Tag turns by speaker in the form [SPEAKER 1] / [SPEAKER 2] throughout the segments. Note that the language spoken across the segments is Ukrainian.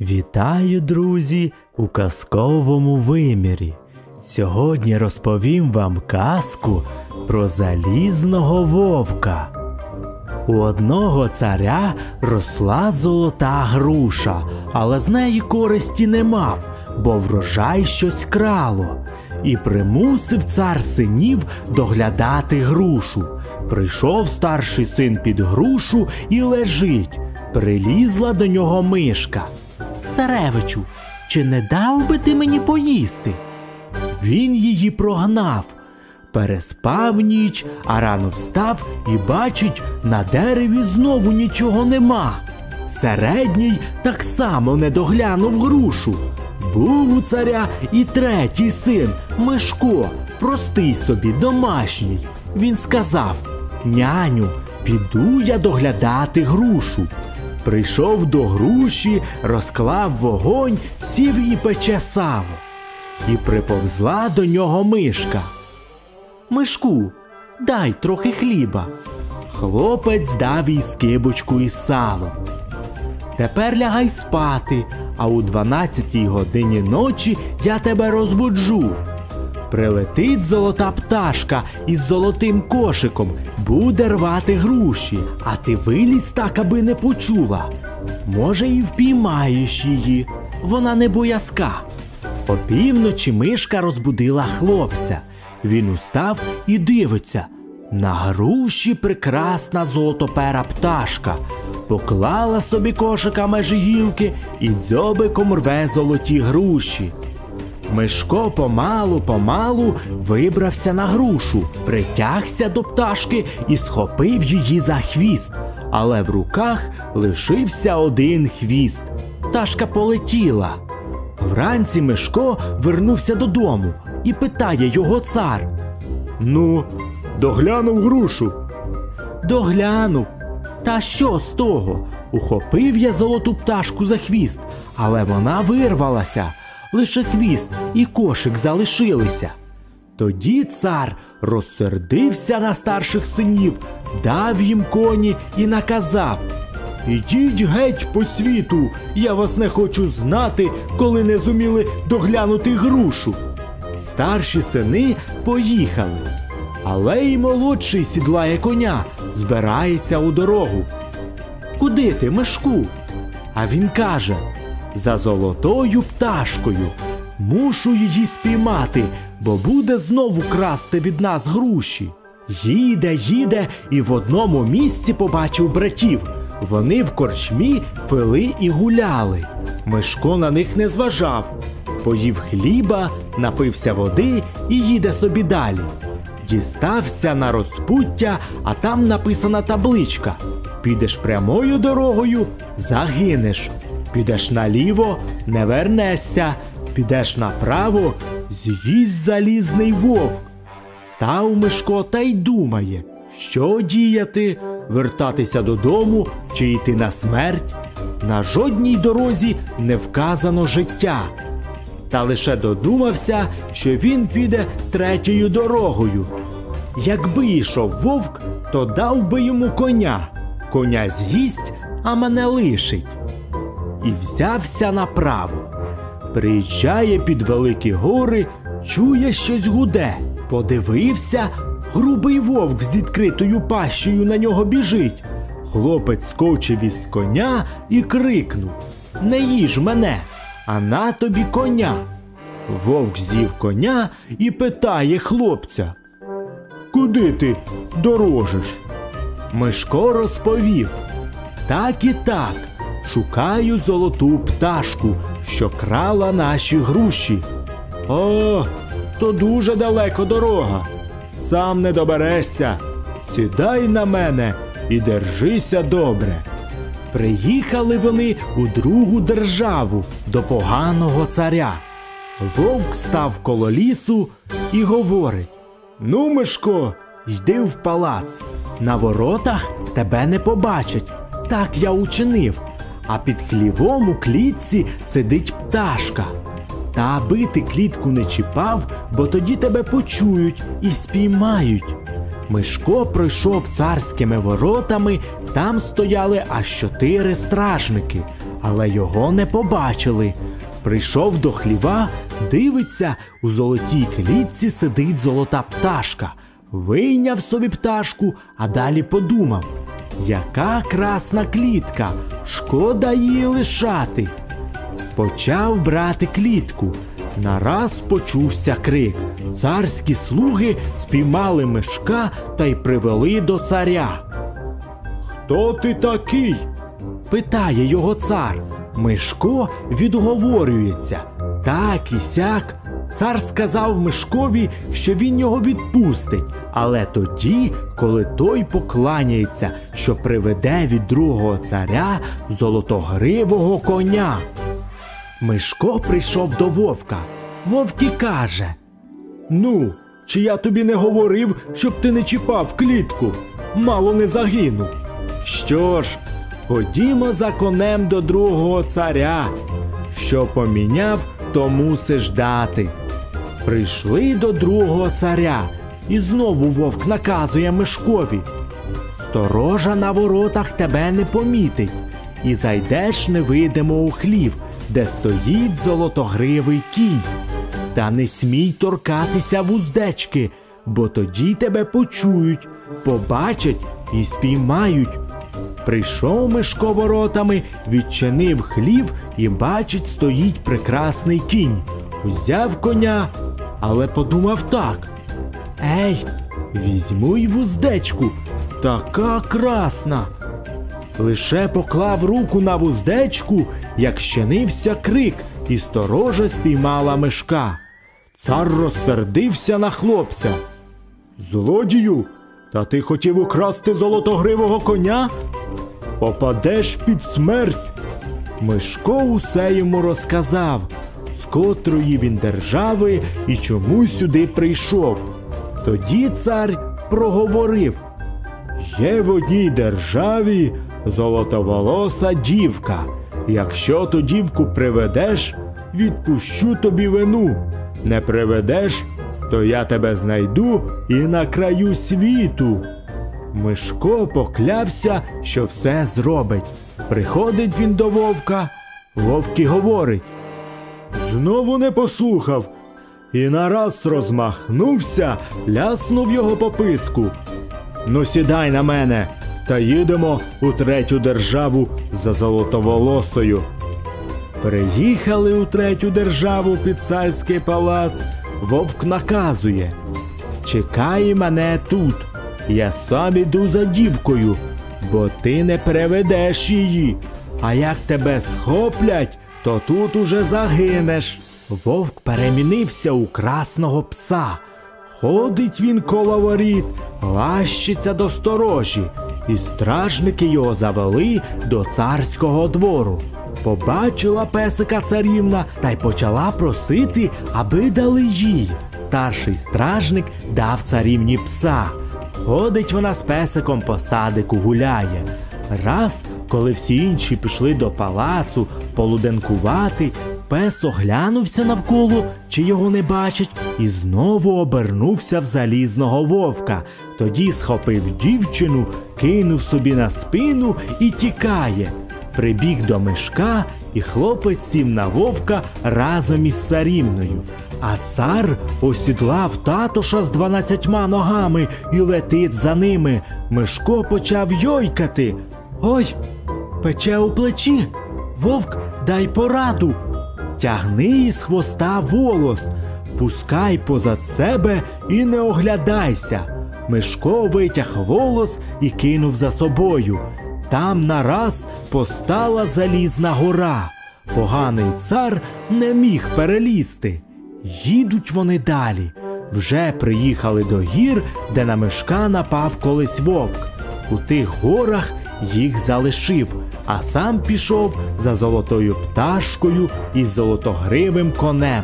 [SPEAKER 1] Вітаю, друзі, у казковому вимірі. Сьогодні розповім вам казку про залізного вовка. У одного царя росла золота груша, але з неї користі не мав, бо врожай щось крало. І примусив цар синів доглядати грушу. Прийшов старший син під грушу і лежить. Прилізла до нього мишка. Царевичу, чи не дав би ти мені поїсти? Він її прогнав. Переспав ніч, а рано встав і бачить, на дереві знову нічого нема. Середній так само не доглянув грушу. Був у царя і третій син Мишко, простий собі, домашній. Він сказав: Няню, піду я доглядати грушу. Прийшов до груші, розклав вогонь, сів і пече сало. І приповзла до нього мишка. Мишку, дай трохи хліба. Хлопець дав їй скибочку із салом. Тепер лягай спати, а у дванадцятій годині ночі я тебе розбуджу. Прилетить золота пташка із золотим кошиком, буде рвати груші, а ти вилізь так, аби не почула. Може, і впіймаєш її, вона не боязка. Опівночі мишка розбудила хлопця. Він устав і дивиться. На груші прекрасна золотопера пташка. Поклала собі кошика межі гілки і дзьобиком рве золоті груші. Мишко помалу, помалу вибрався на грушу, притягся до пташки і схопив її за хвіст, але в руках лишився один хвіст. Пташка полетіла. Вранці Мишко вернувся додому і питає його цар. Ну, доглянув грушу. Доглянув. Та що з того? Ухопив я золоту пташку за хвіст, але вона вирвалася. Лише хвіст і кошик залишилися. Тоді цар розсердився на старших синів, дав їм коні і наказав Ідіть геть по світу, я вас не хочу знати, коли не зуміли доглянути грушу. Старші сини поїхали, але й молодший сідлає коня, збирається у дорогу. Куди ти, Мишку? А він каже за золотою пташкою. Мушу її спіймати, бо буде знову красти від нас груші. Їде, їде і в одному місці побачив братів. Вони в корчмі пили і гуляли. Мишко на них не зважав. Поїв хліба, напився води і їде собі далі. Дістався на розпуття, а там написана табличка: Підеш прямою дорогою, загинеш. Підеш наліво, не вернешся, підеш направо, з'їсть залізний вовк. Став Мишко та й думає, що діяти, вертатися додому чи йти на смерть. На жодній дорозі не вказано життя. Та лише додумався, що він піде третьою дорогою. Якби йшов вовк, то дав би йому коня. Коня з'їсть, а мене лишить і взявся направо. Приїжджає під великі гори, чує щось гуде. Подивився, грубий вовк з відкритою пащею на нього біжить. Хлопець скочив із коня і крикнув Не їж мене, а на тобі коня. Вовк з'їв коня і питає хлопця Куди ти дорожиш? Мишко розповів Так і так. Шукаю золоту пташку, що крала наші груші. О, то дуже далеко дорога. Сам не доберешся. Сідай на мене і держися добре. Приїхали вони у другу державу до поганого царя. Вовк став коло лісу і говорить: Ну, Мишко, йди в палац. На воротах тебе не побачать. Так я учинив а під хлівом у клітці сидить пташка. Та аби ти клітку не чіпав, бо тоді тебе почують і спіймають. Мишко пройшов царськими воротами, там стояли аж чотири стражники. але його не побачили. Прийшов до хліва, дивиться, у золотій клітці сидить золота пташка. Вийняв собі пташку, а далі подумав: яка красна клітка, шкода її лишати. Почав брати клітку. Нараз почувся крик. Царські слуги спіймали мишка та й привели до царя. Хто ти такий? питає його цар. Мишко відговорюється. Так і сяк. Цар сказав Мишкові, що він його відпустить, але тоді, коли той покланяється, що приведе від другого царя золотогривого коня. Мишко прийшов до вовка. Вовк і каже: Ну, чи я тобі не говорив, щоб ти не чіпав клітку? Мало не загинув. Що ж, ходімо за конем до другого царя. Що поміняв, то мусиш дати. Прийшли до другого царя, і знову вовк наказує Мишкові. Сторожа на воротах тебе не помітить, і зайдеш невидимо у хлів, де стоїть золотогривий кінь. Та не смій торкатися вуздечки, бо тоді тебе почують, побачать і спіймають. Прийшов Мишко воротами, відчинив хлів і бачить, стоїть прекрасний кінь. Взяв коня, але подумав так. Ей, візьму й вуздечку, така красна. Лише поклав руку на вуздечку, як щинився крик, і сторожа спіймала мишка. Цар розсердився на хлопця. Злодію, та ти хотів украсти золотогривого коня? Попадеш під смерть. Мишко усе йому розказав, з котрої він держави і чому сюди прийшов. Тоді цар проговорив: Є в одній державі золотоволоса дівка. Якщо ту дівку приведеш, відпущу тобі вину. Не приведеш, то я тебе знайду і на краю світу. Мишко поклявся, що все зробить. Приходить він до вовка, вовк і говорить. Знову не послухав. І нараз розмахнувся, ляснув його по писку. Ну, сідай на мене, та їдемо у третю державу за золотоволосою. Приїхали у третю державу під царський палац. Вовк наказує. Чекай мене тут. Я сам іду за дівкою, бо ти не переведеш її. А як тебе схоплять, то тут уже загинеш. Вовк перемінився у красного пса. Ходить він коло воріт, лащиться до сторожі, і стражники його завели до царського двору. Побачила песика царівна та й почала просити, аби дали їй. Старший стражник дав царівні пса. Ходить вона з песиком по садику гуляє. Раз, коли всі інші пішли до палацу полуденкувати, пес оглянувся навколо, чи його не бачать, і знову обернувся в залізного вовка. Тоді схопив дівчину, кинув собі на спину і тікає. Прибіг до мишка, і хлопець сів на вовка разом із царівною. А цар осідлав татуша з дванадцятьма ногами і летить за ними. Мишко почав йойкати. Ой, пече у плечі. Вовк, дай пораду. Тягни із хвоста волос, пускай позад себе і не оглядайся. Мишко витяг волос і кинув за собою. Там нараз постала залізна гора. Поганий цар не міг перелізти. Їдуть вони далі. Вже приїхали до гір, де на мишка напав колись вовк. У тих горах їх залишив, а сам пішов за золотою пташкою і золотогривим конем.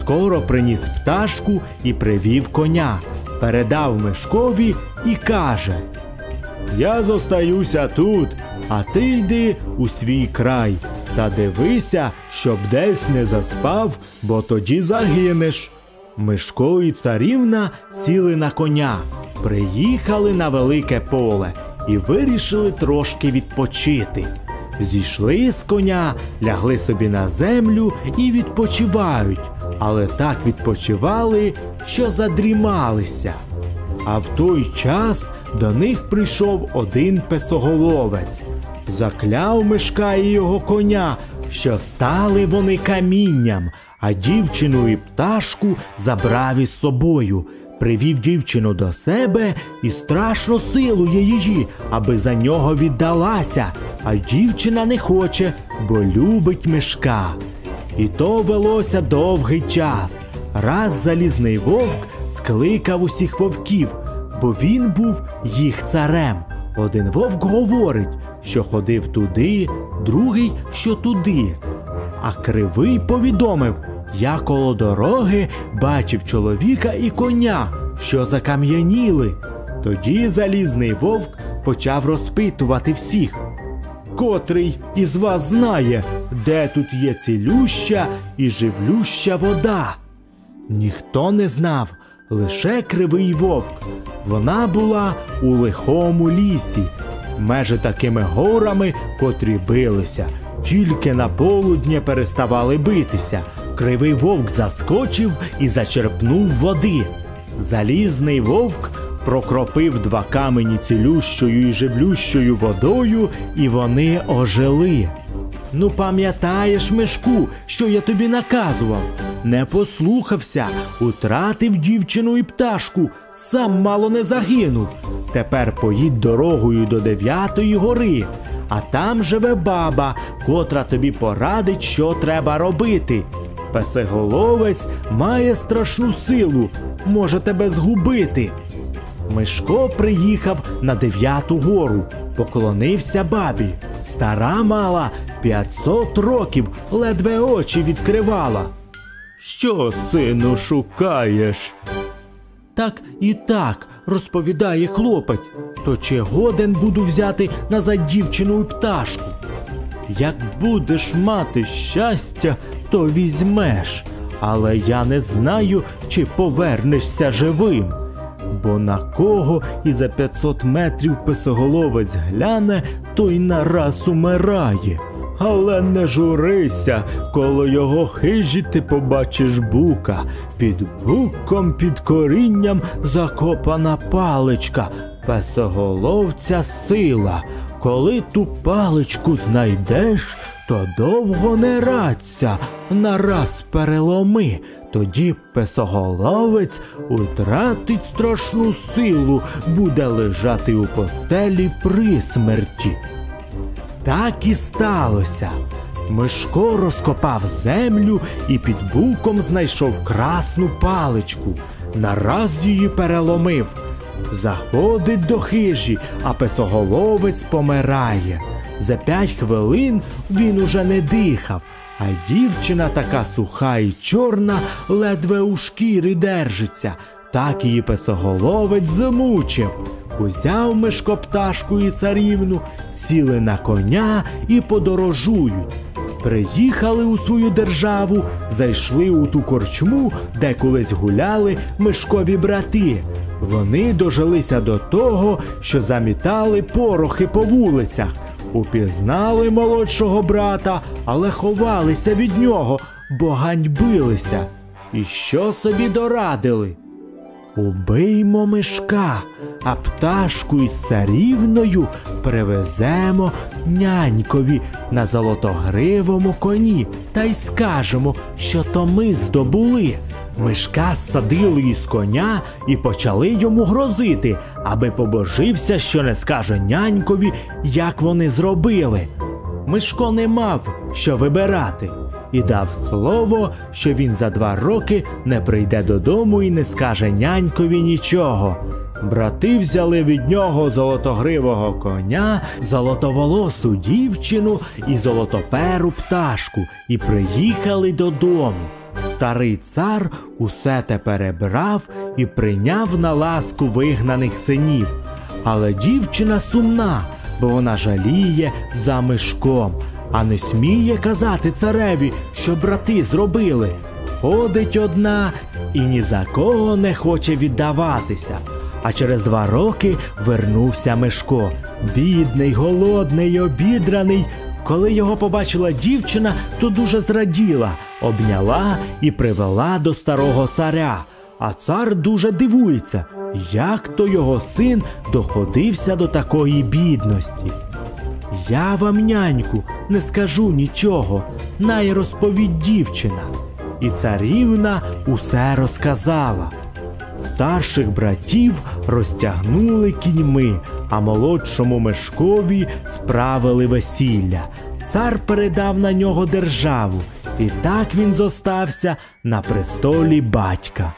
[SPEAKER 1] Скоро приніс пташку і привів коня, передав мишкові і каже: Я зостаюся тут, а ти йди у свій край. Та дивися, щоб десь не заспав, бо тоді загинеш. Мишко і царівна сіли на коня, приїхали на велике поле і вирішили трошки відпочити. Зійшли з коня, лягли собі на землю і відпочивають, але так відпочивали, що задрімалися. А в той час до них прийшов один песоголовець, закляв мишка і його коня, що стали вони камінням, а дівчину і пташку забрав із собою. Привів дівчину до себе і страшно силує її, аби за нього віддалася, а дівчина не хоче, бо любить мишка. І то велося довгий час. Раз залізний вовк скликав усіх вовків, бо він був їх царем. Один вовк говорить, що ходив туди, другий, що туди. А кривий повідомив, я коло дороги бачив чоловіка і коня, що закам'яніли. Тоді залізний вовк почав розпитувати всіх. Котрий із вас знає, де тут є цілюща і живлюща вода? Ніхто не знав, лише кривий вовк. Вона була у лихому лісі, межі такими горами, котрі билися, тільки на полудня переставали битися. Кривий вовк заскочив і зачерпнув води. Залізний вовк прокропив два камені цілющою і живлющою водою, і вони ожили. Ну, пам'ятаєш, Мишку, що я тобі наказував? Не послухався, утратив дівчину і пташку, сам мало не загинув. Тепер поїдь дорогою до дев'ятої гори, а там живе баба, котра тобі порадить, що треба робити. Песеголовець має страшну силу, може тебе згубити. Мишко приїхав на дев'яту гору, поклонився бабі. Стара мала 500 років, ледве очі відкривала. Що, сину, шукаєш? Так і так, розповідає хлопець, то чи годен буду взяти назад дівчину і пташку? Як будеш мати щастя, то візьмеш, але я не знаю, чи повернешся живим. Бо на кого і за 500 метрів писоголовець гляне, той нараз умирає. Але не журися, коло його хижі ти побачиш бука. Під буком, під корінням закопана паличка, песоголовця сила. Коли ту паличку знайдеш, то довго не радься, нараз переломи, тоді песоголовець утратить страшну силу, буде лежати у постелі при смерті. Так і сталося. Мишко розкопав землю і під буком знайшов красну паличку, нараз її переломив. Заходить до хижі, а песоголовець помирає. За п'ять хвилин він уже не дихав, а дівчина така суха і чорна, ледве у шкірі держиться. Так її песоголовець замучив. Узяв Мишко пташку і царівну, сіли на коня і подорожують. Приїхали у свою державу, зайшли у ту корчму, де колись гуляли мишкові брати. Вони дожилися до того, що замітали порохи по вулицях, упізнали молодшого брата, але ховалися від нього, бо ганьбилися. І що собі дорадили? Убиймо мишка, а пташку із царівною привеземо нянькові на золотогривому коні та й скажемо, що то ми здобули. Мишка садили із коня і почали йому грозити, аби побожився, що не скаже нянькові, як вони зробили. Мишко не мав що вибирати і дав слово, що він за два роки не прийде додому і не скаже нянькові нічого. Брати взяли від нього золотогривого коня, золотоволосу дівчину і золотоперу пташку і приїхали додому. Старий цар усе те перебрав і прийняв на ласку вигнаних синів. Але дівчина сумна, бо вона жаліє за мишком, а не сміє казати цареві, що брати зробили. Ходить одна і ні за кого не хоче віддаватися. А через два роки вернувся Мишко, бідний, голодний, обідраний, Коли його побачила дівчина, то дуже зраділа, обняла і привела до старого царя. А цар дуже дивується, як то його син доходився до такої бідності. Я вам, няньку, не скажу нічого, най розповідь дівчина. І царівна усе розказала. Старших братів розтягнули кіньми, а молодшому мешкові справили весілля. Цар передав на нього державу, і так він зостався на престолі батька.